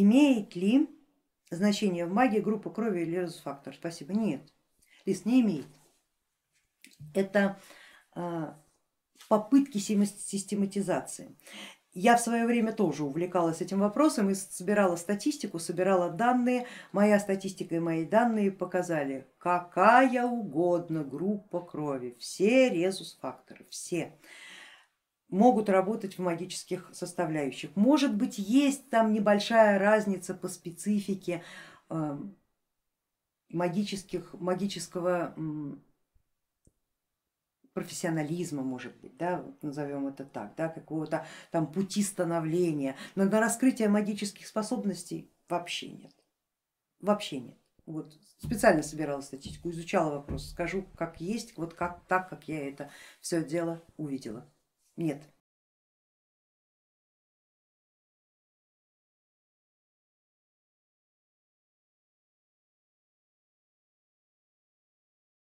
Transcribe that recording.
Имеет ли значение в магии группа крови или резус-фактор? Спасибо. Нет, лист не имеет. Это а, попытки систематизации. Я в свое время тоже увлекалась этим вопросом и собирала статистику, собирала данные. Моя статистика и мои данные показали, какая угодно группа крови, все резус-факторы, все могут работать в магических составляющих. Может быть есть там небольшая разница по специфике эм, магических, магического профессионализма, может быть, да, назовем это так, да, какого-то там пути становления, но на раскрытие магических способностей вообще нет, вообще нет. Вот специально собирала статистику, изучала вопрос, скажу как есть, вот как так, как я это все дело увидела. Нет,